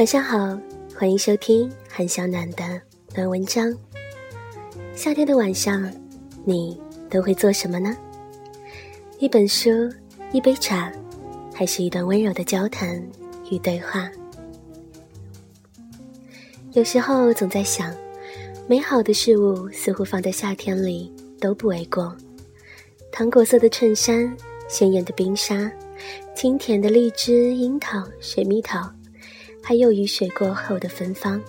晚上好，欢迎收听韩小暖的暖文章。夏天的晚上，你都会做什么呢？一本书，一杯茶，还是一段温柔的交谈与对话？有时候总在想，美好的事物似乎放在夏天里都不为过。糖果色的衬衫，鲜艳的冰沙，清甜的荔枝、樱桃、水蜜桃。还有雨水过后的芬芳。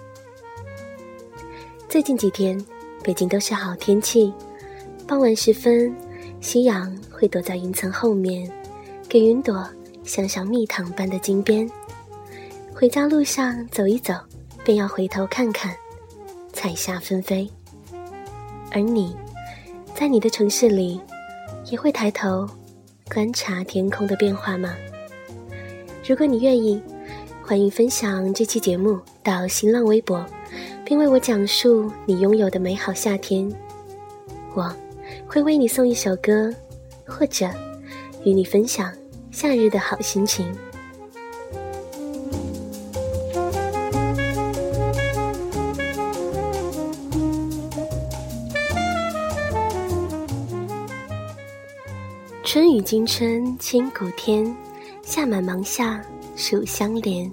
最近几天，北京都是好天气。傍晚时分，夕阳会躲在云层后面，给云朵镶上蜜糖般的金边。回家路上走一走，便要回头看看，彩霞纷飞。而你，在你的城市里，也会抬头观察天空的变化吗？如果你愿意。欢迎分享这期节目到新浪微博，并为我讲述你拥有的美好夏天。我会为你送一首歌，或者与你分享夏日的好心情。春雨惊春清谷天，夏满芒夏暑相连。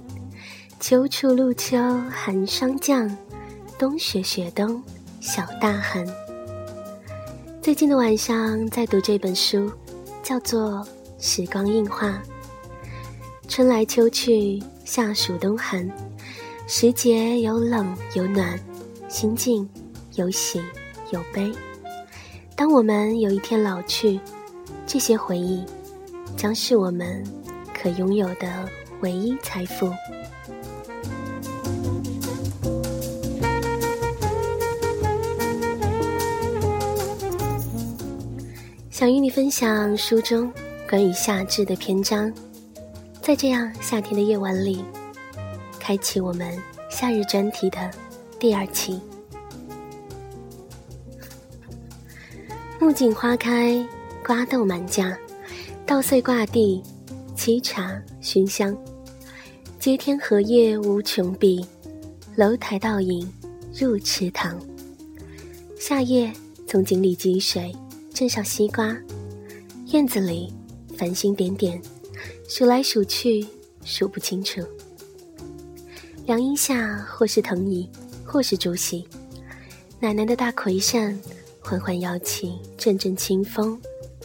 秋处露秋寒霜降，冬雪雪冬小大寒。最近的晚上在读这本书，叫做《时光映画》。春来秋去，夏暑冬寒，时节有冷有暖，心境有喜有悲。当我们有一天老去，这些回忆将是我们可拥有的唯一财富。想与你分享书中关于夏至的篇章，在这样夏天的夜晚里，开启我们夏日专题的第二期。木槿花开，瓜豆满架，稻穗挂地，沏茶熏香。接天荷叶无穷碧，楼台倒影入池塘。夏夜从井里汲水。镇上西瓜，院子里繁星点点，数来数去数不清楚。凉荫下，或是藤椅，或是竹席，奶奶的大葵扇缓缓摇起阵阵清风，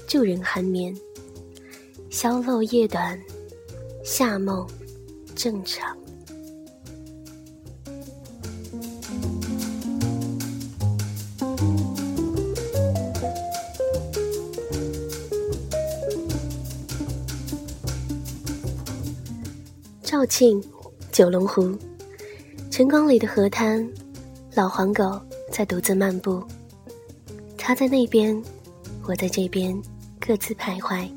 助人酣眠。宵漏夜短，夏梦正长。肇庆九龙湖，晨光里的河滩，老黄狗在独自漫步。它在那边，我在这边，各自徘徊。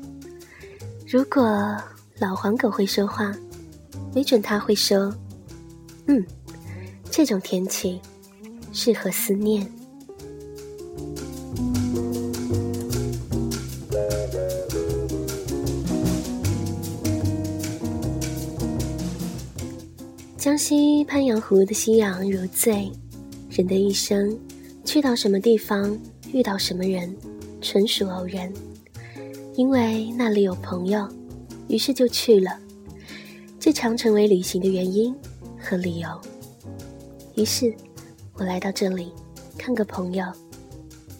如果老黄狗会说话，没准他会说：“嗯，这种天气适合思念。”江西鄱阳湖的夕阳如醉，人的一生，去到什么地方，遇到什么人，纯属偶然。因为那里有朋友，于是就去了。这常成为旅行的原因和理由。于是，我来到这里，看个朋友，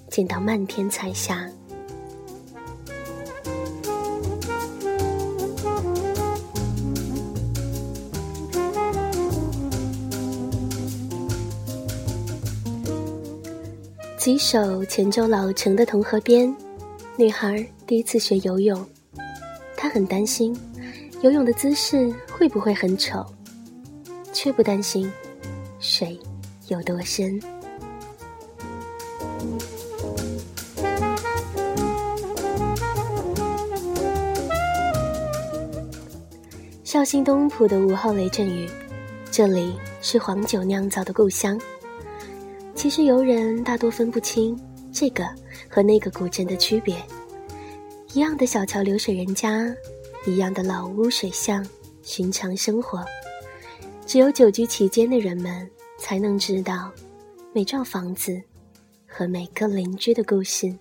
见到漫天彩霞。洗手泉州老城的同河边，女孩第一次学游泳，她很担心游泳的姿势会不会很丑，却不担心水有多深。绍兴东浦的午后雷阵雨，这里是黄酒酿造的故乡。其实游人大多分不清这个和那个古镇的区别。一样的小桥流水人家，一样的老屋水巷，寻常生活。只有久居其间的人们才能知道每幢房子和每个邻居的故事。